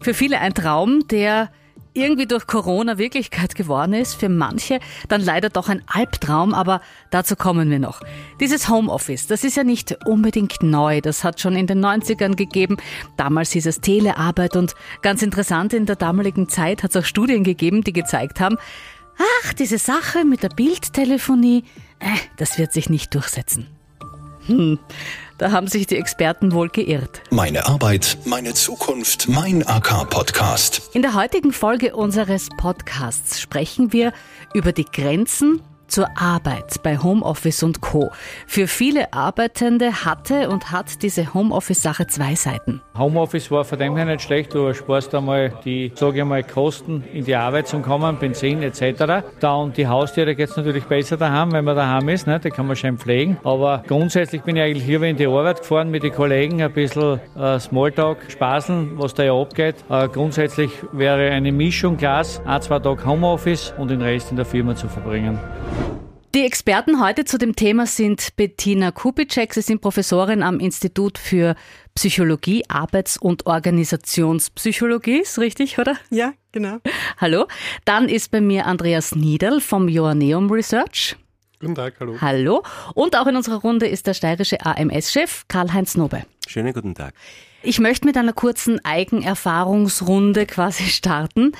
Für viele ein Traum, der irgendwie durch Corona Wirklichkeit geworden ist, für manche dann leider doch ein Albtraum, aber dazu kommen wir noch. Dieses Homeoffice, das ist ja nicht unbedingt neu, das hat schon in den 90ern gegeben. Damals hieß es Telearbeit und ganz interessant, in der damaligen Zeit hat es auch Studien gegeben, die gezeigt haben, ach, diese Sache mit der Bildtelefonie, äh, das wird sich nicht durchsetzen. Hm. Da haben sich die Experten wohl geirrt. Meine Arbeit, meine Zukunft, mein AK-Podcast. In der heutigen Folge unseres Podcasts sprechen wir über die Grenzen zur Arbeit bei Homeoffice und Co. Für viele Arbeitende hatte und hat diese Homeoffice-Sache zwei Seiten. Homeoffice war von dem her nicht schlecht, du sparst einmal die, sage ich mal, Kosten in die Arbeit zu kommen, Benzin etc. Da und die Haustiere geht es natürlich besser daheim, wenn man daheim ist, ne? die kann man schön pflegen. Aber grundsätzlich bin ich eigentlich lieber in die Arbeit gefahren mit den Kollegen, ein bisschen äh, Smalltalk, spaßeln, was da ja abgeht. Äh, grundsätzlich wäre eine Mischung Glas, ein, zwei Tage Homeoffice und den Rest in der Firma zu verbringen. Die Experten heute zu dem Thema sind Bettina Kubitschek. Sie sind Professorin am Institut für Psychologie, Arbeits- und Organisationspsychologie. Ist richtig, oder? Ja, genau. Hallo. Dann ist bei mir Andreas Niederl vom Joanneum Research. Guten Tag, hallo. Hallo. Und auch in unserer Runde ist der steirische AMS-Chef Karl-Heinz Nobe. Schönen guten Tag. Ich möchte mit einer kurzen Eigenerfahrungsrunde quasi starten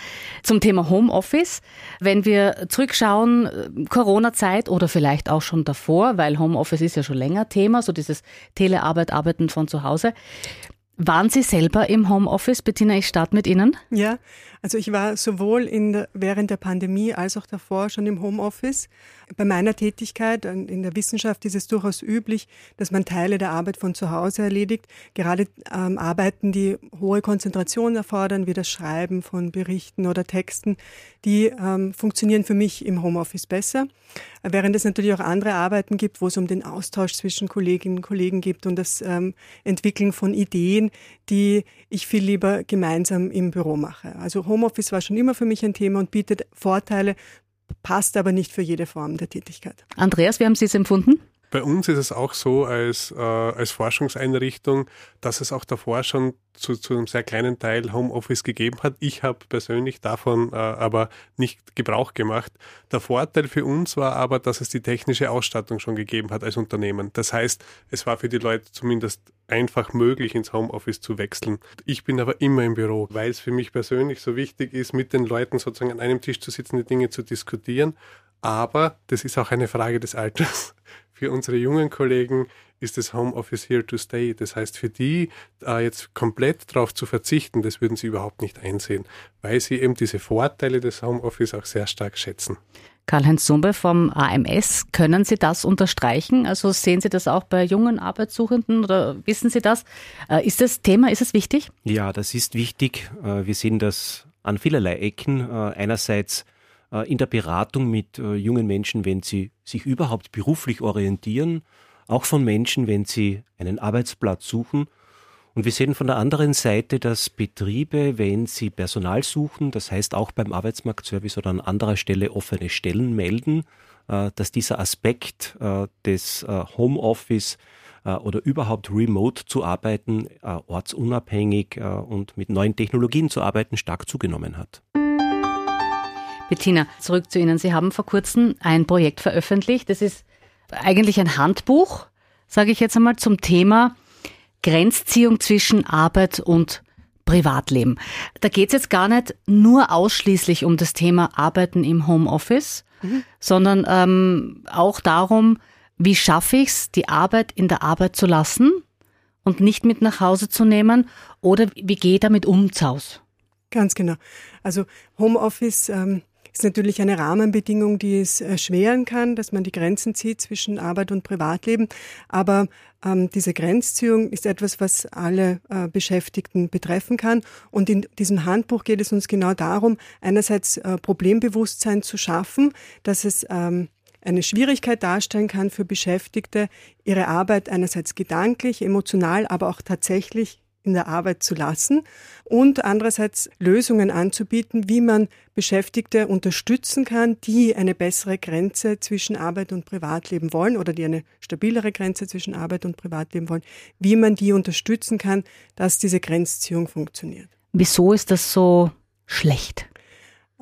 zum Thema Homeoffice. Wenn wir zurückschauen, äh, Corona-Zeit oder vielleicht auch schon davor, weil Homeoffice ist ja schon länger Thema, so dieses Telearbeit, Arbeiten von zu Hause. Waren Sie selber im Homeoffice? Bettina, ich starte mit Ihnen. Ja, also ich war sowohl in der, während der Pandemie als auch davor schon im Homeoffice. Bei meiner Tätigkeit in der Wissenschaft ist es durchaus üblich, dass man Teile der Arbeit von zu Hause erledigt. Gerade ähm, Arbeiten, die hohe Konzentration erfordern, wie das Schreiben von Berichten oder Texten, die ähm, funktionieren für mich im Homeoffice besser. Während es natürlich auch andere Arbeiten gibt, wo es um den Austausch zwischen Kolleginnen und Kollegen gibt und das ähm, Entwickeln von Ideen, die ich viel lieber gemeinsam im Büro mache. Also Homeoffice war schon immer für mich ein Thema und bietet Vorteile, passt aber nicht für jede Form der Tätigkeit. Andreas, wie haben Sie es empfunden? Bei uns ist es auch so als, äh, als Forschungseinrichtung, dass es auch davor schon zu, zu einem sehr kleinen Teil Homeoffice gegeben hat. Ich habe persönlich davon äh, aber nicht Gebrauch gemacht. Der Vorteil für uns war aber, dass es die technische Ausstattung schon gegeben hat als Unternehmen. Das heißt, es war für die Leute zumindest einfach möglich, ins Homeoffice zu wechseln. Ich bin aber immer im Büro, weil es für mich persönlich so wichtig ist, mit den Leuten sozusagen an einem Tisch zu sitzen, die Dinge zu diskutieren. Aber das ist auch eine Frage des Alters. Für unsere jungen Kollegen ist das Homeoffice here to stay. Das heißt, für die äh, jetzt komplett darauf zu verzichten, das würden sie überhaupt nicht einsehen, weil sie eben diese Vorteile des Homeoffice auch sehr stark schätzen. Karl-Heinz Sumbe vom AMS, können Sie das unterstreichen? Also sehen Sie das auch bei jungen Arbeitssuchenden oder wissen Sie das? Äh, ist das Thema, ist es wichtig? Ja, das ist wichtig. Äh, wir sehen das an vielerlei Ecken. Äh, einerseits in der Beratung mit jungen Menschen, wenn sie sich überhaupt beruflich orientieren, auch von Menschen, wenn sie einen Arbeitsplatz suchen. Und wir sehen von der anderen Seite, dass Betriebe, wenn sie Personal suchen, das heißt auch beim Arbeitsmarktservice oder an anderer Stelle offene Stellen melden, äh, dass dieser Aspekt äh, des äh, Homeoffice oder überhaupt remote zu arbeiten, ortsunabhängig und mit neuen Technologien zu arbeiten, stark zugenommen hat. Bettina, zurück zu Ihnen. Sie haben vor kurzem ein Projekt veröffentlicht. Das ist eigentlich ein Handbuch, sage ich jetzt einmal, zum Thema Grenzziehung zwischen Arbeit und Privatleben. Da geht es jetzt gar nicht nur ausschließlich um das Thema Arbeiten im Homeoffice, mhm. sondern ähm, auch darum, wie schaffe ich es, die Arbeit in der Arbeit zu lassen und nicht mit nach Hause zu nehmen oder wie gehe ich damit um zu Hause? Ganz genau. Also Homeoffice ähm, ist natürlich eine Rahmenbedingung, die es erschweren kann, dass man die Grenzen zieht zwischen Arbeit und Privatleben. Aber ähm, diese Grenzziehung ist etwas, was alle äh, Beschäftigten betreffen kann. Und in diesem Handbuch geht es uns genau darum, einerseits äh, Problembewusstsein zu schaffen, dass es ähm, eine Schwierigkeit darstellen kann für Beschäftigte, ihre Arbeit einerseits gedanklich, emotional, aber auch tatsächlich in der Arbeit zu lassen und andererseits Lösungen anzubieten, wie man Beschäftigte unterstützen kann, die eine bessere Grenze zwischen Arbeit und Privatleben wollen oder die eine stabilere Grenze zwischen Arbeit und Privatleben wollen, wie man die unterstützen kann, dass diese Grenzziehung funktioniert. Wieso ist das so schlecht?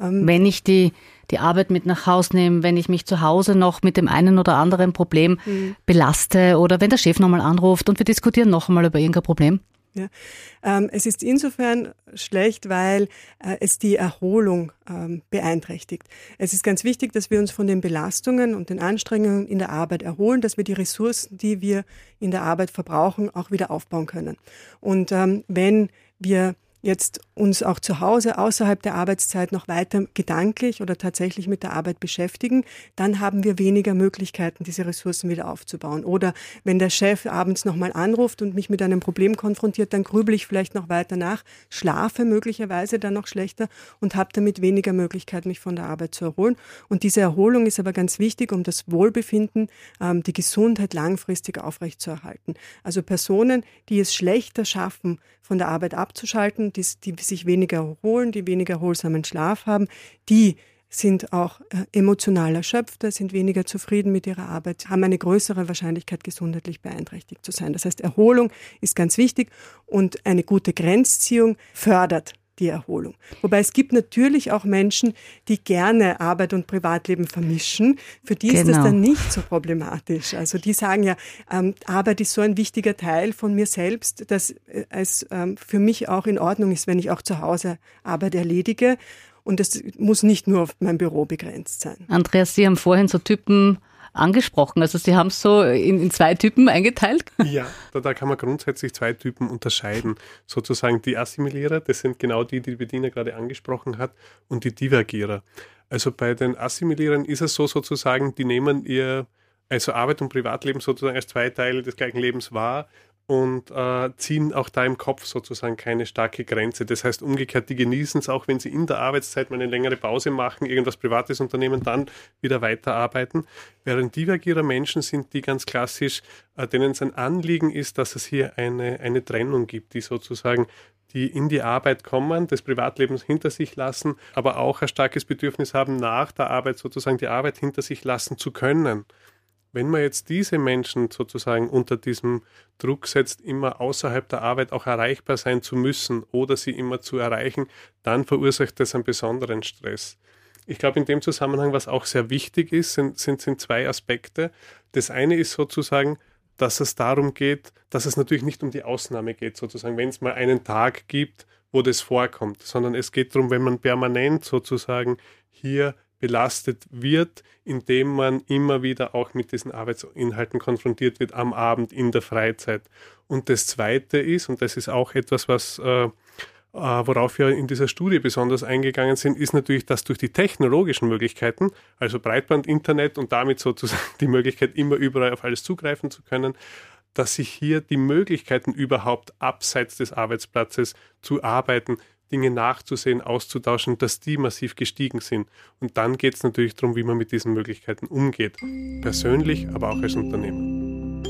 Ähm, wenn ich die, die Arbeit mit nach Hause nehme, wenn ich mich zu Hause noch mit dem einen oder anderen Problem mhm. belaste oder wenn der Chef nochmal anruft und wir diskutieren noch einmal über irgendein Problem? Ja. Ähm, es ist insofern schlecht, weil äh, es die Erholung ähm, beeinträchtigt. Es ist ganz wichtig, dass wir uns von den Belastungen und den Anstrengungen in der Arbeit erholen, dass wir die Ressourcen, die wir in der Arbeit verbrauchen, auch wieder aufbauen können. Und ähm, wenn wir jetzt uns auch zu Hause außerhalb der Arbeitszeit noch weiter gedanklich oder tatsächlich mit der Arbeit beschäftigen, dann haben wir weniger Möglichkeiten, diese Ressourcen wieder aufzubauen. Oder wenn der Chef abends nochmal anruft und mich mit einem Problem konfrontiert, dann grübel ich vielleicht noch weiter nach, schlafe möglicherweise dann noch schlechter und habe damit weniger Möglichkeit, mich von der Arbeit zu erholen. Und diese Erholung ist aber ganz wichtig, um das Wohlbefinden, ähm, die Gesundheit langfristig aufrechtzuerhalten. Also Personen, die es schlechter schaffen, von der Arbeit abzuschalten, die, die sich weniger erholen, die weniger erholsamen Schlaf haben, die sind auch äh, emotional erschöpfter, sind weniger zufrieden mit ihrer Arbeit, haben eine größere Wahrscheinlichkeit, gesundheitlich beeinträchtigt zu sein. Das heißt, Erholung ist ganz wichtig und eine gute Grenzziehung fördert die Erholung. Wobei es gibt natürlich auch Menschen, die gerne Arbeit und Privatleben vermischen. Für die genau. ist das dann nicht so problematisch. Also die sagen ja, ähm, Arbeit ist so ein wichtiger Teil von mir selbst, dass äh, es ähm, für mich auch in Ordnung ist, wenn ich auch zu Hause Arbeit erledige. Und das muss nicht nur auf mein Büro begrenzt sein. Andreas, Sie haben vorhin so Typen angesprochen. Also Sie haben es so in, in, zwei Typen eingeteilt? Ja, da, da, kann man grundsätzlich zwei Typen unterscheiden. Sozusagen die Assimilierer, das sind genau die, die die Bediener gerade angesprochen hat, und die Divergierer. Also bei den Assimilierern ist es so sozusagen, die nehmen ihr also Arbeit und Privatleben sozusagen als zwei Teile des gleichen Lebens wahr und äh, ziehen auch da im Kopf sozusagen keine starke Grenze. Das heißt umgekehrt, die genießen es auch, wenn sie in der Arbeitszeit mal eine längere Pause machen, irgendwas Privates unternehmen, dann wieder weiterarbeiten. Während divergierer Menschen sind die ganz klassisch, äh, denen es ein Anliegen ist, dass es hier eine, eine Trennung gibt, die sozusagen die in die Arbeit kommen, des Privatlebens hinter sich lassen, aber auch ein starkes Bedürfnis haben, nach der Arbeit sozusagen die Arbeit hinter sich lassen zu können. Wenn man jetzt diese Menschen sozusagen unter diesem Druck setzt, immer außerhalb der Arbeit auch erreichbar sein zu müssen oder sie immer zu erreichen, dann verursacht das einen besonderen Stress. Ich glaube, in dem Zusammenhang, was auch sehr wichtig ist, sind, sind, sind zwei Aspekte. Das eine ist sozusagen, dass es darum geht, dass es natürlich nicht um die Ausnahme geht, sozusagen, wenn es mal einen Tag gibt, wo das vorkommt, sondern es geht darum, wenn man permanent sozusagen hier belastet wird, indem man immer wieder auch mit diesen Arbeitsinhalten konfrontiert wird am Abend in der Freizeit. Und das Zweite ist, und das ist auch etwas, was äh, äh, worauf wir in dieser Studie besonders eingegangen sind, ist natürlich, dass durch die technologischen Möglichkeiten, also Breitband, Internet und damit sozusagen die Möglichkeit, immer überall auf alles zugreifen zu können, dass sich hier die Möglichkeiten überhaupt abseits des Arbeitsplatzes zu arbeiten, Dinge nachzusehen, auszutauschen, dass die massiv gestiegen sind. Und dann geht es natürlich darum, wie man mit diesen Möglichkeiten umgeht. Persönlich, aber auch als Unternehmen.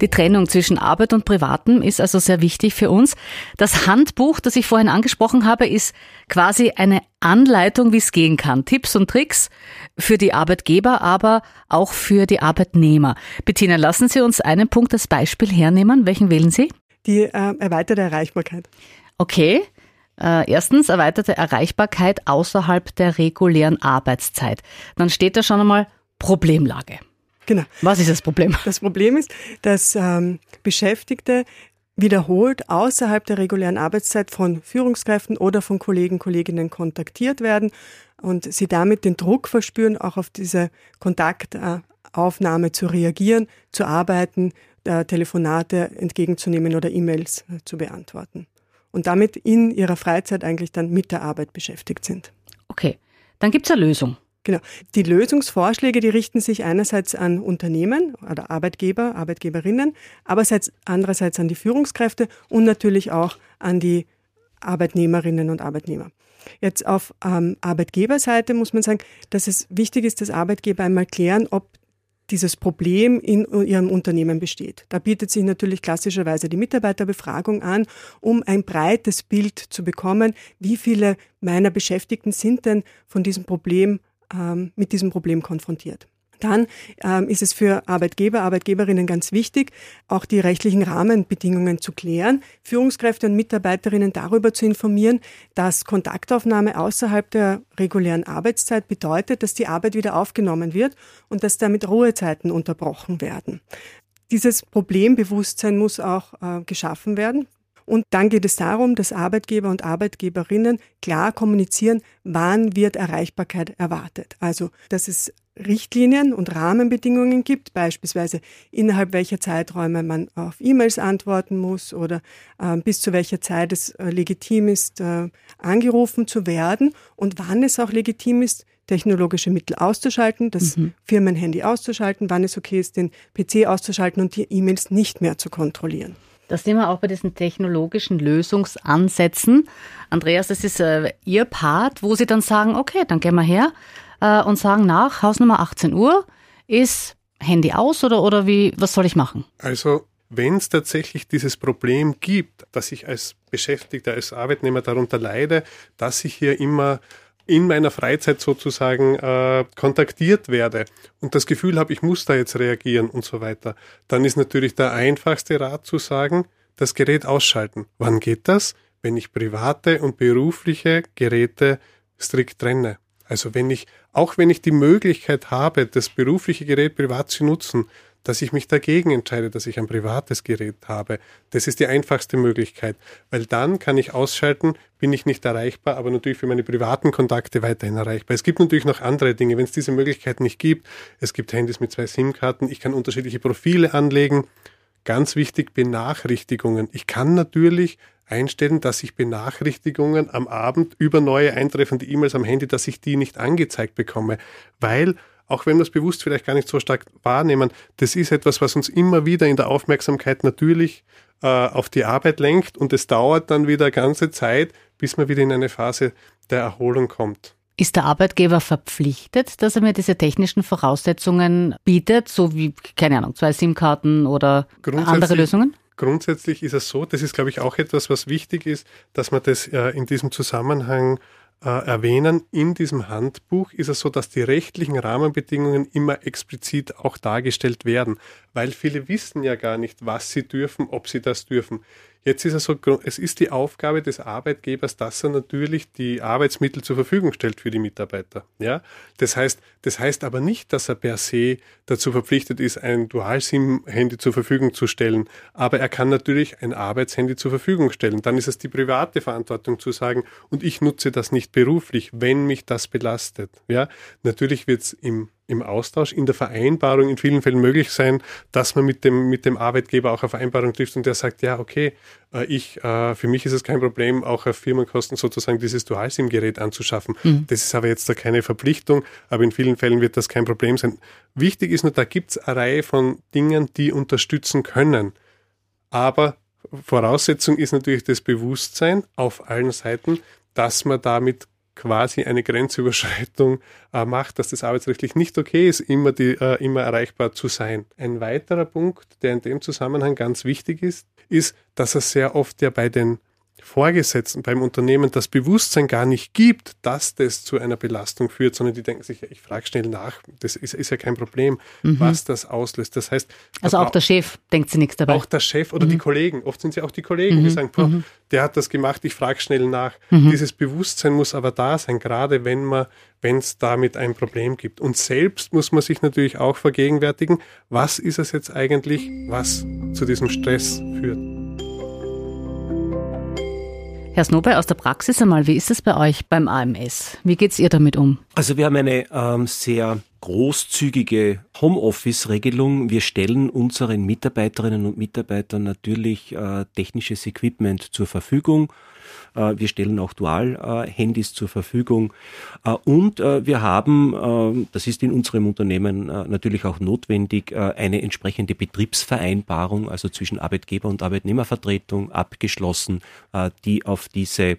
Die Trennung zwischen Arbeit und Privatem ist also sehr wichtig für uns. Das Handbuch, das ich vorhin angesprochen habe, ist quasi eine Anleitung, wie es gehen kann. Tipps und Tricks für die Arbeitgeber, aber auch für die Arbeitnehmer. Bettina, lassen Sie uns einen Punkt als Beispiel hernehmen. Welchen wählen Sie? Die äh, erweiterte Erreichbarkeit. Okay. Äh, erstens erweiterte Erreichbarkeit außerhalb der regulären Arbeitszeit. Dann steht da schon einmal Problemlage. Genau. Was ist das Problem? Das Problem ist, dass ähm, Beschäftigte wiederholt außerhalb der regulären Arbeitszeit von Führungskräften oder von Kollegen, Kolleginnen kontaktiert werden und sie damit den Druck verspüren, auch auf diese Kontaktaufnahme zu reagieren, zu arbeiten, äh, Telefonate entgegenzunehmen oder E-Mails äh, zu beantworten. Und damit in ihrer Freizeit eigentlich dann mit der Arbeit beschäftigt sind. Okay, dann gibt es eine Lösung. Genau. Die Lösungsvorschläge, die richten sich einerseits an Unternehmen oder Arbeitgeber, Arbeitgeberinnen, aber andererseits an die Führungskräfte und natürlich auch an die Arbeitnehmerinnen und Arbeitnehmer. Jetzt auf ähm, Arbeitgeberseite muss man sagen, dass es wichtig ist, dass Arbeitgeber einmal klären, ob dieses Problem in ihrem Unternehmen besteht. Da bietet sich natürlich klassischerweise die Mitarbeiterbefragung an, um ein breites Bild zu bekommen, wie viele meiner Beschäftigten sind denn von diesem Problem, ähm, mit diesem Problem konfrontiert. Dann ähm, ist es für Arbeitgeber, Arbeitgeberinnen ganz wichtig, auch die rechtlichen Rahmenbedingungen zu klären, Führungskräfte und Mitarbeiterinnen darüber zu informieren, dass Kontaktaufnahme außerhalb der regulären Arbeitszeit bedeutet, dass die Arbeit wieder aufgenommen wird und dass damit Ruhezeiten unterbrochen werden. Dieses Problembewusstsein muss auch äh, geschaffen werden. Und dann geht es darum, dass Arbeitgeber und Arbeitgeberinnen klar kommunizieren, wann wird Erreichbarkeit erwartet. Also, dass es Richtlinien und Rahmenbedingungen gibt, beispielsweise innerhalb welcher Zeiträume man auf E-Mails antworten muss oder äh, bis zu welcher Zeit es äh, legitim ist, äh, angerufen zu werden und wann es auch legitim ist, technologische Mittel auszuschalten, das mhm. Firmenhandy auszuschalten, wann es okay ist, den PC auszuschalten und die E-Mails nicht mehr zu kontrollieren. Das sehen wir auch bei diesen technologischen Lösungsansätzen. Andreas, das ist äh, Ihr Part, wo Sie dann sagen, okay, dann gehen wir her äh, und sagen nach, Hausnummer 18 Uhr ist Handy aus oder, oder wie, was soll ich machen? Also wenn es tatsächlich dieses Problem gibt, dass ich als Beschäftigter, als Arbeitnehmer darunter leide, dass ich hier immer in meiner Freizeit sozusagen äh, kontaktiert werde und das Gefühl habe, ich muss da jetzt reagieren und so weiter, dann ist natürlich der einfachste Rat zu sagen, das Gerät ausschalten. Wann geht das? Wenn ich private und berufliche Geräte strikt trenne. Also wenn ich, auch wenn ich die Möglichkeit habe, das berufliche Gerät privat zu nutzen, dass ich mich dagegen entscheide, dass ich ein privates Gerät habe. Das ist die einfachste Möglichkeit, weil dann kann ich ausschalten, bin ich nicht erreichbar, aber natürlich für meine privaten Kontakte weiterhin erreichbar. Es gibt natürlich noch andere Dinge, wenn es diese Möglichkeit nicht gibt. Es gibt Handys mit zwei SIM-Karten, ich kann unterschiedliche Profile anlegen. Ganz wichtig, Benachrichtigungen. Ich kann natürlich einstellen, dass ich Benachrichtigungen am Abend über neue eintreffende E-Mails am Handy, dass ich die nicht angezeigt bekomme, weil auch wenn wir es bewusst vielleicht gar nicht so stark wahrnehmen, das ist etwas, was uns immer wieder in der Aufmerksamkeit natürlich äh, auf die Arbeit lenkt und es dauert dann wieder ganze Zeit, bis man wieder in eine Phase der Erholung kommt. Ist der Arbeitgeber verpflichtet, dass er mir diese technischen Voraussetzungen bietet, so wie, keine Ahnung, zwei SIM-Karten oder andere Lösungen? Grundsätzlich ist es so, das ist, glaube ich, auch etwas, was wichtig ist, dass man das äh, in diesem Zusammenhang äh, erwähnen. In diesem Handbuch ist es so, dass die rechtlichen Rahmenbedingungen immer explizit auch dargestellt werden, weil viele wissen ja gar nicht, was sie dürfen, ob sie das dürfen. Jetzt ist es so, es ist die Aufgabe des Arbeitgebers, dass er natürlich die Arbeitsmittel zur Verfügung stellt für die Mitarbeiter. Ja, das heißt, das heißt aber nicht, dass er per se dazu verpflichtet ist, ein Dual-SIM-Handy zur Verfügung zu stellen. Aber er kann natürlich ein Arbeitshandy zur Verfügung stellen. Dann ist es die private Verantwortung zu sagen, und ich nutze das nicht beruflich, wenn mich das belastet. Ja, natürlich wird es im im Austausch, in der Vereinbarung in vielen Fällen möglich sein, dass man mit dem, mit dem Arbeitgeber auch eine Vereinbarung trifft und der sagt, ja, okay, äh, ich, äh, für mich ist es kein Problem, auch auf Firmenkosten sozusagen dieses Dual-SIM-Gerät anzuschaffen. Mhm. Das ist aber jetzt da keine Verpflichtung, aber in vielen Fällen wird das kein Problem sein. Wichtig ist nur, da gibt es eine Reihe von Dingen, die unterstützen können. Aber Voraussetzung ist natürlich das Bewusstsein auf allen Seiten, dass man damit quasi eine Grenzüberschreitung äh, macht, dass das arbeitsrechtlich nicht okay ist, immer, die, äh, immer erreichbar zu sein. Ein weiterer Punkt, der in dem Zusammenhang ganz wichtig ist, ist, dass er sehr oft ja bei den Vorgesetzten beim Unternehmen das Bewusstsein gar nicht gibt, dass das zu einer Belastung führt, sondern die denken sich, ich frage schnell nach, das ist, ist ja kein Problem, mhm. was das auslöst. Das heißt, also auch der Chef denkt sie nichts dabei. Auch der Chef oder mhm. die Kollegen, oft sind sie auch die Kollegen, mhm. die sagen, mhm. der hat das gemacht, ich frage schnell nach. Mhm. Dieses Bewusstsein muss aber da sein, gerade wenn man wenn es damit ein Problem gibt. Und selbst muss man sich natürlich auch vergegenwärtigen, was ist es jetzt eigentlich, was zu diesem Stress führt. Herr Snobe, aus der Praxis einmal, wie ist es bei euch beim AMS? Wie geht es ihr damit um? Also wir haben eine ähm, sehr großzügige Homeoffice-Regelung. Wir stellen unseren Mitarbeiterinnen und Mitarbeitern natürlich äh, technisches Equipment zur Verfügung. Äh, wir stellen auch Dual-Handys zur Verfügung. Äh, und äh, wir haben, das ist in unserem Unternehmen natürlich auch notwendig, eine entsprechende Betriebsvereinbarung, also zwischen Arbeitgeber und Arbeitnehmervertretung abgeschlossen, die auf diese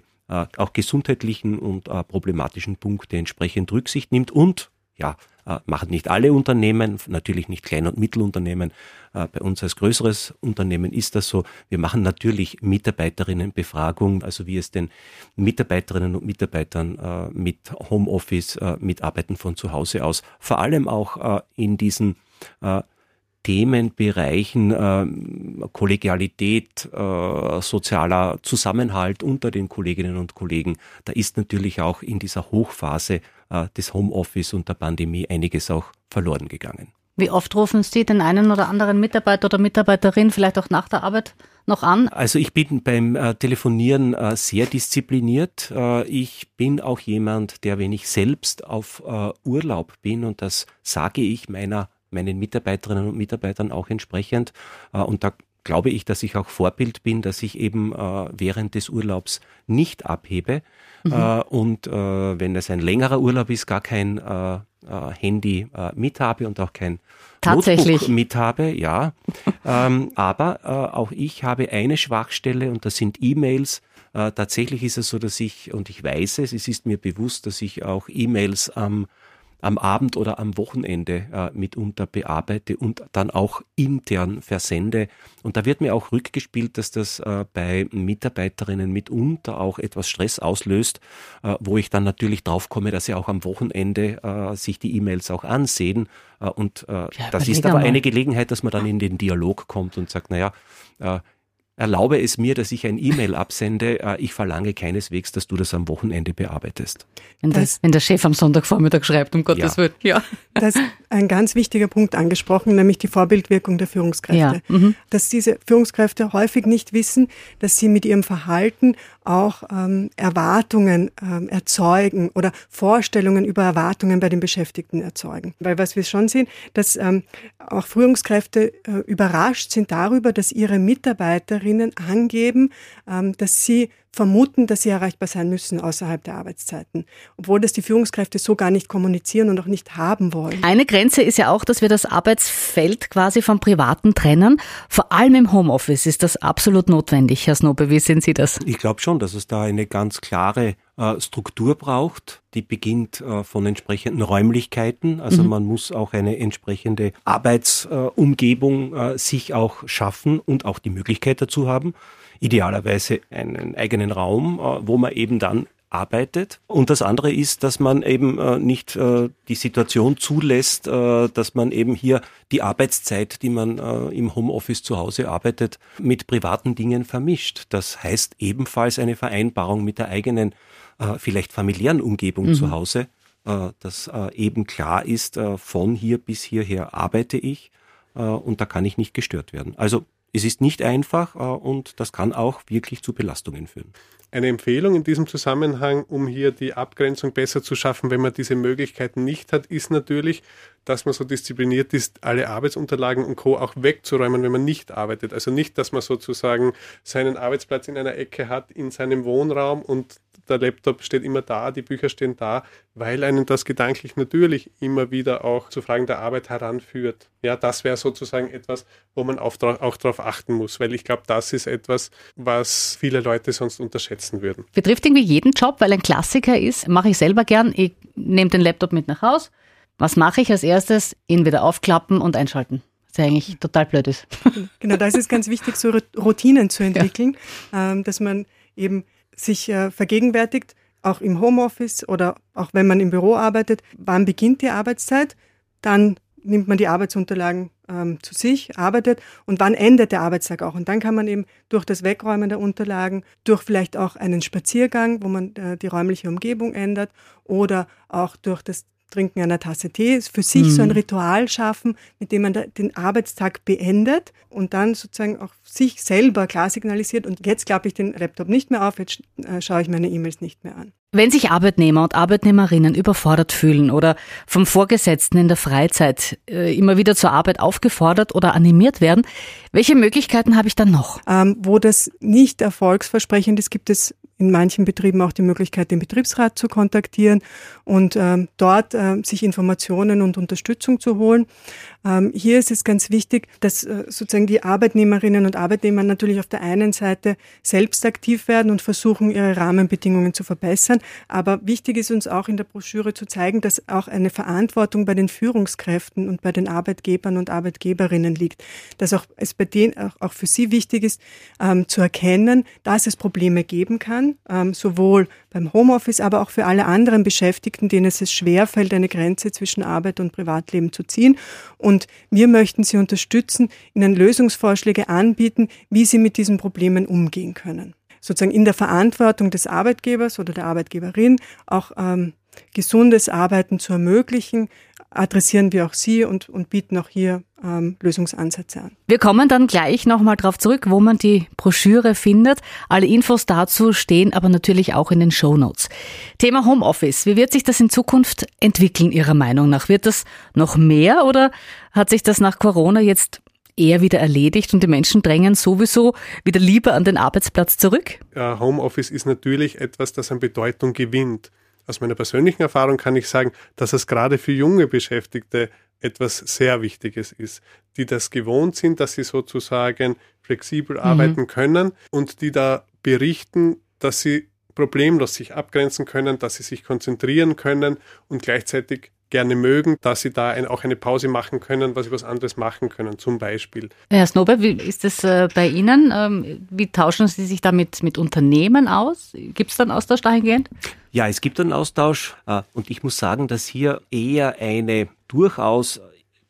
auch gesundheitlichen und problematischen Punkte entsprechend Rücksicht nimmt und ja, äh, machen nicht alle Unternehmen, natürlich nicht Klein- und Mittelunternehmen. Äh, bei uns als größeres Unternehmen ist das so. Wir machen natürlich Mitarbeiterinnenbefragung, also wie es den Mitarbeiterinnen und Mitarbeitern äh, mit Homeoffice, mit Arbeiten von zu Hause aus, vor allem auch in diesen Themenbereichen äh, Kollegialität, äh, sozialer Zusammenhalt unter den Kolleginnen und Kollegen, da ist natürlich auch in dieser Hochphase äh, des Homeoffice und der Pandemie einiges auch verloren gegangen. Wie oft rufen Sie den einen oder anderen Mitarbeiter oder Mitarbeiterin vielleicht auch nach der Arbeit noch an? Also ich bin beim äh, Telefonieren äh, sehr diszipliniert. Äh, ich bin auch jemand, der, wenn ich selbst auf äh, Urlaub bin, und das sage ich meiner meinen Mitarbeiterinnen und Mitarbeitern auch entsprechend. Äh, und da glaube ich, dass ich auch Vorbild bin, dass ich eben äh, während des Urlaubs nicht abhebe mhm. Äh, und wenn es ein längerer Urlaub ist, gar kein Handy mit habe und auch kein Tatsächlich. Notebook mit habe, ja. ähm, aber auch ich habe eine Schwachstelle und das sind E-Mails. tatsächlich ist es so, dass ich, und ich weiß es, es ist mir bewusst, dass ich auch E-Mails am am Abend oder am Wochenende äh, mitunter bearbeite und dann auch intern versende. Und da wird mir auch rückgespielt, dass das äh, bei Mitarbeiterinnen mitunter auch etwas Stress auslöst, äh, wo ich dann natürlich draufkomme, dass sie auch am Wochenende äh, sich die E-Mails auch ansehen. Äh, und äh, ja, das ist aber eine Gelegenheit, dass man dann in den Dialog kommt und sagt, naja, erlaube es mir, dass ich ein E-Mail absende. Äh, ich verlange keineswegs, dass du das am Wochenende bearbeitest. Wenn, das, wenn der Chef am Sonntagvormittag schreibt, um Gottes ja. Willen. Ja. Das ein ganz wichtiger Punkt angesprochen, nämlich die Vorbildwirkung der Führungskräfte. Ja. Mhm. Dass diese Führungskräfte häufig nicht wissen, dass sie mit ihrem Verhalten auch ähm, Erwartungen ähm, erzeugen oder Vorstellungen über Erwartungen bei den Beschäftigten erzeugen. Weil was wir schon sehen, dass ähm, auch Führungskräfte äh, überrascht sind darüber, dass ihre Mitarbeiterinnen angeben, ähm, dass sie vermuten, dass sie erreichbar sein müssen außerhalb der Arbeitszeiten, obwohl das die Führungskräfte so gar nicht kommunizieren und auch nicht haben wollen. Eine Grenze ist ja auch, dass wir das Arbeitsfeld quasi vom Privaten trennen. Vor allem im Homeoffice ist das absolut notwendig. Herr Snobe, wie sehen Sie das? Ich glaube schon, dass es da eine ganz klare äh, Struktur braucht. Die beginnt äh, von entsprechenden Räumlichkeiten. Also mhm. man muss auch eine entsprechende Arbeitsumgebung äh, sich auch schaffen und auch die Möglichkeit dazu haben idealerweise einen eigenen Raum, äh, wo man eben dann arbeitet. Und das andere ist, dass man eben äh, nicht äh, die Situation zulässt, dass man eben hier die Arbeitszeit, die man im Homeoffice zu Hause arbeitet, mit privaten Dingen vermischt. Das heißt ebenfalls eine Vereinbarung mit der eigenen, vielleicht familiären Umgebung mhm. zu Hause, dass eben klar ist, von hier bis hierher arbeite ich und da kann ich nicht gestört werden. Also es ist nicht einfach äh, und das kann auch wirklich zu Belastungen führen. Eine Empfehlung in diesem Zusammenhang, um hier die Abgrenzung besser zu schaffen, wenn man diese Möglichkeiten nicht hat, ist natürlich, dass man so diszipliniert ist, alle Arbeitsunterlagen und Co. auch wegzuräumen, wenn man nicht arbeitet. Also nicht, dass man sozusagen seinen Arbeitsplatz in einer Ecke hat, in seinem Wohnraum und der Laptop steht immer da, die Bücher stehen da, weil einen das gedanklich natürlich immer wieder auch zu Fragen der Arbeit heranführt. Ja, das wäre sozusagen etwas, wo man auch, darauf achten muss, weil ich glaube, das ist etwas, was viele Leute sonst unterschätzen würden. Betrifft irgendwie jeden Job, weil ein Klassiker ist, mache ich selber gern, ich nehme den Laptop mit nach Hause, was mache ich als erstes? Ihn wieder aufklappen und einschalten. Was ja eigentlich total blöd ist. Genau, da ist es ganz wichtig, so Routinen zu entwickeln, ja. Ähm, dass man eben sich äh, vergegenwärtigt, auch im Homeoffice oder auch wenn man im Büro arbeitet, wann beginnt die Arbeitszeit, dann nimmt man die Arbeitsunterlagen ähm, zu sich, arbeitet und wann endet der Arbeitstag auch. Und dann kann man eben durch das Wegräumen der Unterlagen, durch vielleicht auch einen Spaziergang, wo man äh, die räumliche Umgebung ändert oder auch durch das Trinken einer Tasse Tee, für sich mhm. so ein mhm. Ritual schaffen, mit dem man den Arbeitstag beendet und dann sozusagen auch sich selber klar signalisiert und jetzt klappe ich den Laptop nicht mehr auf, jetzt äh, schaue ich meine E-Mails nicht mehr an. Wenn sich Arbeitnehmer und Arbeitnehmerinnen überfordert fühlen oder vom Vorgesetzten in der Freizeit äh, immer wieder zur Arbeit aufgefordert oder animiert werden, welche Möglichkeiten habe ich dann noch? Ähm, wo das nicht erfolgsversprechend ist, gibt es in manchen Betrieben auch die Möglichkeit, den Betriebsrat zu kontaktieren und ähm, dort äh, sich Informationen und Unterstützung zu holen. Ähm, hier ist es ganz wichtig, dass äh, sozusagen die Arbeitnehmerinnen und Arbeitnehmer natürlich auf der einen Seite selbst aktiv werden und versuchen, ihre Rahmenbedingungen zu verbessern. Aber wichtig ist uns auch in der Broschüre zu zeigen, dass auch eine Verantwortung bei den Führungskräften und bei den Arbeitgebern und Arbeitgeberinnen liegt. Dass auch es bei denen auch, auch für sie wichtig ist, ähm, zu erkennen, dass es Probleme geben kann, ähm, sowohl beim Homeoffice, aber auch für alle anderen Beschäftigten, denen es schwerfällt, eine Grenze zwischen Arbeit und Privatleben zu ziehen. Und wir möchten sie unterstützen, ihnen Lösungsvorschläge anbieten, wie sie mit diesen Problemen umgehen können. Sozusagen in der Verantwortung des Arbeitgebers oder der Arbeitgeberin auch ähm, gesundes Arbeiten zu ermöglichen, adressieren wir auch Sie und, und bieten auch hier ähm, Lösungsansätze an. Wir kommen dann gleich nochmal darauf zurück, wo man die Broschüre findet. Alle Infos dazu stehen aber natürlich auch in den Show Notes. Thema Homeoffice. Wie wird sich das in Zukunft entwickeln, Ihrer Meinung nach? Wird das noch mehr oder hat sich das nach Corona jetzt eher wieder erledigt und die Menschen drängen sowieso wieder lieber an den Arbeitsplatz zurück? Ja, Homeoffice ist natürlich etwas, das an Bedeutung gewinnt. Aus meiner persönlichen Erfahrung kann ich sagen, dass es gerade für junge Beschäftigte etwas sehr Wichtiges ist, die das gewohnt sind, dass sie sozusagen flexibel mhm. arbeiten können und die da berichten, dass sie problemlos sich abgrenzen können, dass sie sich konzentrieren können und gleichzeitig gerne mögen, dass sie da ein, auch eine Pause machen können, was sie was anderes machen können, zum Beispiel. Herr Snober, wie ist das äh, bei Ihnen? Ähm, wie tauschen Sie sich da mit, mit Unternehmen aus? Gibt es dann Austausch dahingehend? Ja, es gibt einen Austausch äh, und ich muss sagen, dass hier eher eine durchaus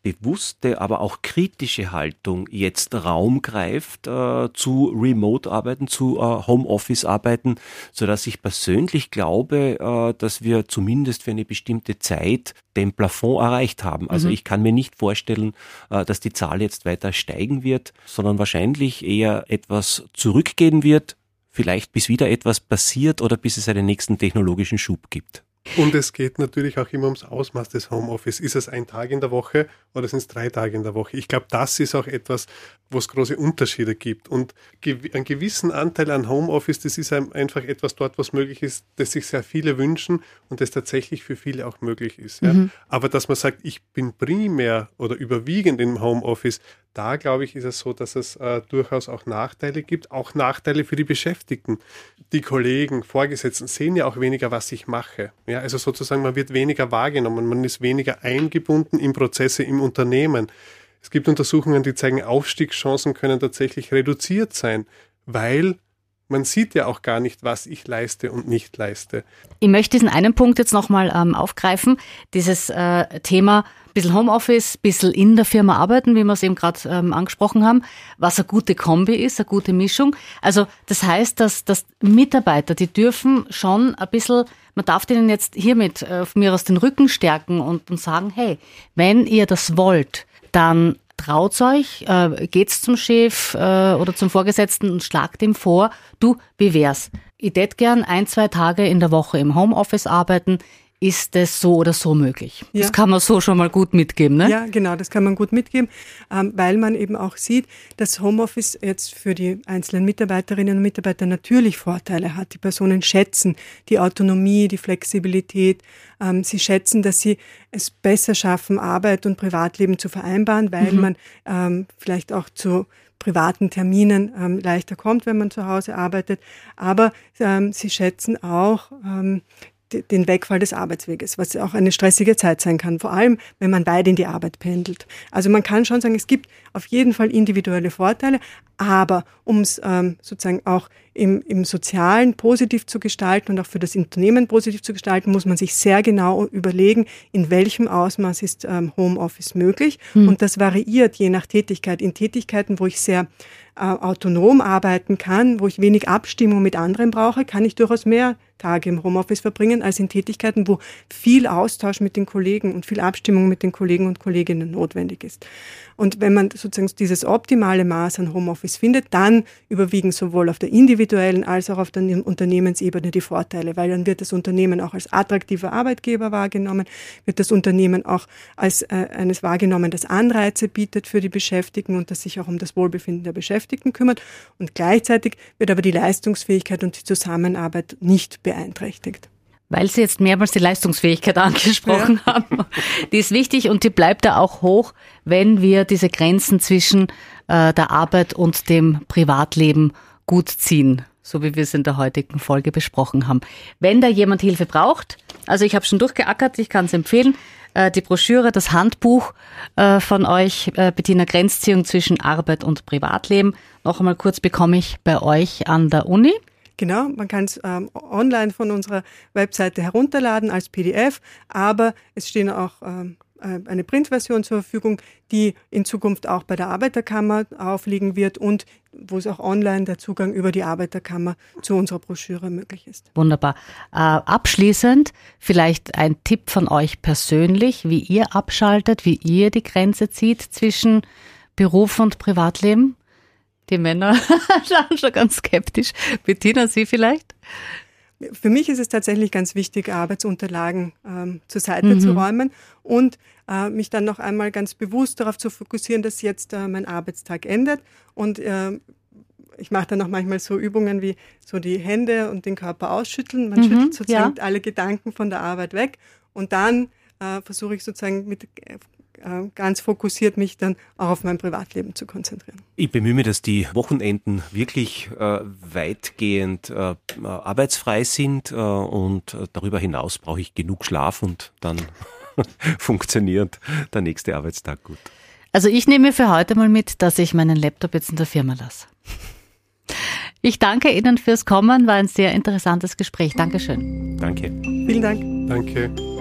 bewusste, aber auch kritische Haltung jetzt Raum greift äh, zu Remote-Arbeiten, zu äh, Homeoffice-Arbeiten, so dass ich persönlich glaube, äh, dass wir zumindest für eine bestimmte Zeit den Plafond erreicht haben. Also mhm. ich kann mir nicht vorstellen, äh, dass die Zahl jetzt weiter steigen wird, sondern wahrscheinlich eher etwas zurückgehen wird, vielleicht bis wieder etwas passiert oder bis es einen nächsten technologischen Schub gibt. Und es geht natürlich auch immer ums Ausmaß des Homeoffice. Ist es ein Tag in der Woche oder sind es drei Tage in der Woche? Ich glaube, das ist auch etwas, wo es große Unterschiede gibt. Und einen gewissen Anteil an Homeoffice, das ist einfach etwas dort, was möglich ist, das sich sehr viele wünschen und das tatsächlich für viele auch möglich ist. Ja? Mhm. Aber dass man sagt, ich bin primär oder überwiegend im Homeoffice, da glaube ich, ist es so, dass es äh, durchaus auch Nachteile gibt, auch Nachteile für die Beschäftigten. Die Kollegen, Vorgesetzten sehen ja auch weniger, was ich mache. Ja, also sozusagen, man wird weniger wahrgenommen, man ist weniger eingebunden in Prozesse im Unternehmen. Es gibt Untersuchungen, die zeigen, Aufstiegschancen können tatsächlich reduziert sein, weil man sieht ja auch gar nicht, was ich leiste und nicht leiste. Ich möchte diesen einen Punkt jetzt nochmal ähm, aufgreifen, dieses äh, Thema bisschen Homeoffice, bisschen in der Firma arbeiten, wie wir es eben gerade ähm, angesprochen haben, was eine gute Kombi ist, eine gute Mischung. Also das heißt, dass, dass Mitarbeiter, die dürfen schon ein bisschen, man darf denen jetzt hiermit äh, mir aus den Rücken stärken und, und sagen, hey, wenn ihr das wollt, dann traut euch, äh, geht's zum Chef äh, oder zum Vorgesetzten und schlagt ihm vor, du, wie wär's? Ich tät gern ein, zwei Tage in der Woche im Homeoffice arbeiten ist es so oder so möglich. Ja. Das kann man so schon mal gut mitgeben, ne? Ja, genau, das kann man gut mitgeben, ähm, weil man eben auch sieht, dass Homeoffice jetzt für die einzelnen Mitarbeiterinnen und Mitarbeiter natürlich Vorteile hat. Die Personen schätzen die Autonomie, die Flexibilität. Ähm, sie schätzen, dass sie es besser schaffen, Arbeit und Privatleben zu vereinbaren, weil mhm. man ähm, vielleicht auch zu privaten Terminen ähm, leichter kommt, wenn man zu Hause arbeitet. Aber ähm, sie schätzen auch ähm, den Wegfall des Arbeitsweges, was auch eine stressige Zeit sein kann, vor allem wenn man weit in die Arbeit pendelt. Also man kann schon sagen, es gibt auf jeden Fall individuelle Vorteile, aber um es ähm, sozusagen auch im, im Sozialen positiv zu gestalten und auch für das Unternehmen positiv zu gestalten, muss man sich sehr genau überlegen, in welchem Ausmaß ist ähm, Homeoffice möglich. Hm. Und das variiert je nach Tätigkeit. In Tätigkeiten, wo ich sehr äh, autonom arbeiten kann, wo ich wenig Abstimmung mit anderen brauche, kann ich durchaus mehr Tage im Homeoffice verbringen, als in Tätigkeiten, wo viel Austausch mit den Kollegen und viel Abstimmung mit den Kollegen und Kolleginnen notwendig ist. Und wenn man sozusagen dieses optimale Maß an Homeoffice findet, dann überwiegen sowohl auf der individuellen als auch auf der Unternehmensebene die Vorteile, weil dann wird das Unternehmen auch als attraktiver Arbeitgeber wahrgenommen, wird das Unternehmen auch als äh, eines wahrgenommen, das Anreize bietet für die Beschäftigten und das sich auch um das Wohlbefinden der Beschäftigten kümmert. Und gleichzeitig wird aber die Leistungsfähigkeit und die Zusammenarbeit nicht beeinträchtigt. weil Sie jetzt mehrmals die Leistungsfähigkeit angesprochen ja. haben. Die ist wichtig und die bleibt da auch hoch, wenn wir diese Grenzen zwischen äh, der Arbeit und dem Privatleben gut ziehen, so wie wir es in der heutigen Folge besprochen haben. Wenn da jemand Hilfe braucht, also ich habe schon durchgeackert, ich kann es empfehlen, äh, die Broschüre, das Handbuch äh, von euch, äh, Bettina Grenzziehung zwischen Arbeit und Privatleben. Noch einmal kurz bekomme ich bei euch an der Uni. Genau, man kann es ähm, online von unserer Webseite herunterladen als PDF, aber es stehen auch ähm, äh, eine Printversion zur Verfügung, die in Zukunft auch bei der Arbeiterkammer aufliegen wird und wo es auch online der Zugang über die Arbeiterkammer zu unserer Broschüre möglich ist. Wunderbar. Äh, abschließend vielleicht ein Tipp von euch persönlich, wie ihr abschaltet, wie ihr die Grenze zieht zwischen Beruf und Privatleben? Die Männer schauen schon ganz skeptisch. Bettina, Sie vielleicht? Für mich ist es tatsächlich ganz wichtig, Arbeitsunterlagen ähm, zur Seite mhm. zu räumen und äh, mich dann noch einmal ganz bewusst darauf zu fokussieren, dass jetzt äh, mein Arbeitstag endet. Und äh, ich mache dann noch manchmal so Übungen wie so die Hände und den Körper ausschütteln. Man mhm, schüttelt sozusagen ja. alle Gedanken von der Arbeit weg und dann äh, versuche ich sozusagen mit äh, ganz fokussiert mich dann auch auf mein Privatleben zu konzentrieren. Ich bemühe mich, dass die Wochenenden wirklich äh, weitgehend äh, arbeitsfrei sind äh, und darüber hinaus brauche ich genug Schlaf und dann funktioniert der nächste Arbeitstag gut. Also ich nehme für heute mal mit, dass ich meinen Laptop jetzt in der Firma lasse. Ich danke Ihnen fürs Kommen, war ein sehr interessantes Gespräch. Dankeschön. Danke. Vielen Dank. Danke.